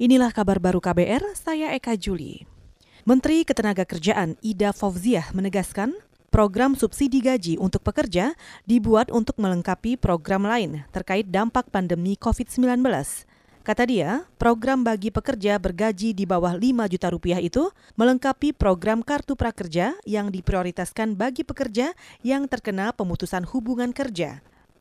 Inilah kabar baru KBR, saya Eka Juli. Menteri Ketenagakerjaan Ida Fauziah menegaskan program subsidi gaji untuk pekerja dibuat untuk melengkapi program lain terkait dampak pandemi COVID-19. Kata dia, program bagi pekerja bergaji di bawah 5 juta rupiah itu melengkapi program kartu prakerja yang diprioritaskan bagi pekerja yang terkena pemutusan hubungan kerja.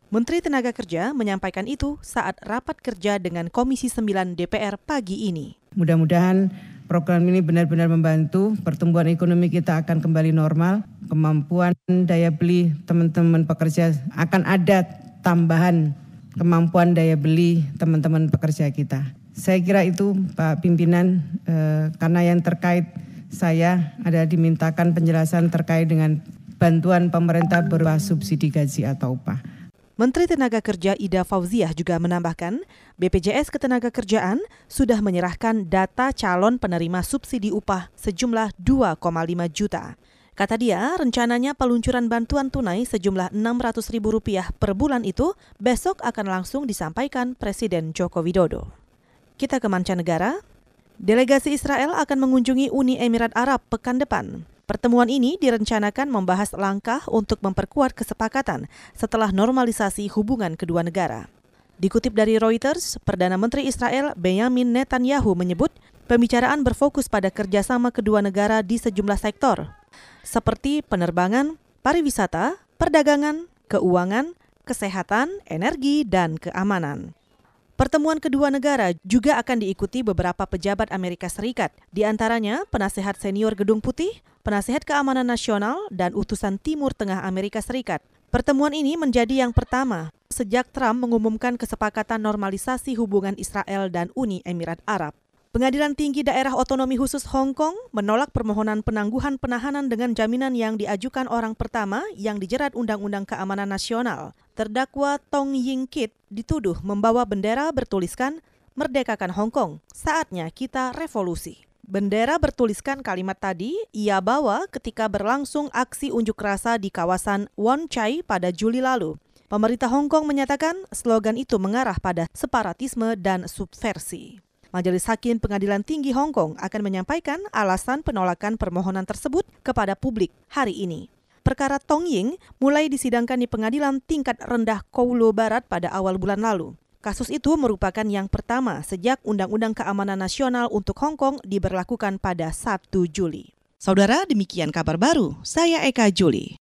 Menteri Tenaga Kerja menyampaikan itu saat rapat kerja dengan Komisi 9 DPR pagi ini. Mudah-mudahan program ini benar-benar membantu pertumbuhan ekonomi kita akan kembali normal, kemampuan daya beli teman-teman pekerja akan ada tambahan kemampuan daya beli teman-teman pekerja kita. Saya kira itu Pak Pimpinan eh, karena yang terkait saya ada dimintakan penjelasan terkait dengan bantuan pemerintah berupa subsidi gaji atau upah. Menteri Tenaga Kerja Ida Fauziah juga menambahkan, BPJS Ketenagakerjaan sudah menyerahkan data calon penerima subsidi upah sejumlah 2,5 juta. Kata dia, rencananya peluncuran bantuan tunai sejumlah Rp600.000 per bulan itu besok akan langsung disampaikan Presiden Joko Widodo. Kita ke mancanegara. Delegasi Israel akan mengunjungi Uni Emirat Arab pekan depan. Pertemuan ini direncanakan membahas langkah untuk memperkuat kesepakatan setelah normalisasi hubungan kedua negara. Dikutip dari Reuters, Perdana Menteri Israel Benjamin Netanyahu menyebut pembicaraan berfokus pada kerjasama kedua negara di sejumlah sektor, seperti penerbangan, pariwisata, perdagangan, keuangan, kesehatan, energi, dan keamanan. Pertemuan kedua negara juga akan diikuti beberapa pejabat Amerika Serikat, di antaranya penasehat senior Gedung Putih, penasehat keamanan nasional, dan utusan Timur Tengah Amerika Serikat. Pertemuan ini menjadi yang pertama sejak Trump mengumumkan kesepakatan normalisasi hubungan Israel dan Uni Emirat Arab. Pengadilan Tinggi Daerah Otonomi Khusus Hong Kong menolak permohonan penangguhan penahanan dengan jaminan yang diajukan orang pertama yang dijerat Undang-Undang Keamanan Nasional. Terdakwa Tong Ying Kit dituduh membawa bendera bertuliskan Merdekakan Hong Kong, saatnya kita revolusi. Bendera bertuliskan kalimat tadi ia bawa ketika berlangsung aksi unjuk rasa di kawasan Won Chai pada Juli lalu. Pemerintah Hong Kong menyatakan slogan itu mengarah pada separatisme dan subversi. Majelis Hakim Pengadilan Tinggi Hong Kong akan menyampaikan alasan penolakan permohonan tersebut kepada publik hari ini. Perkara Tong Ying mulai disidangkan di pengadilan tingkat rendah Kowloon Barat pada awal bulan lalu. Kasus itu merupakan yang pertama sejak Undang-Undang Keamanan Nasional untuk Hong Kong diberlakukan pada 1 Juli. Saudara, demikian kabar baru. Saya Eka Juli.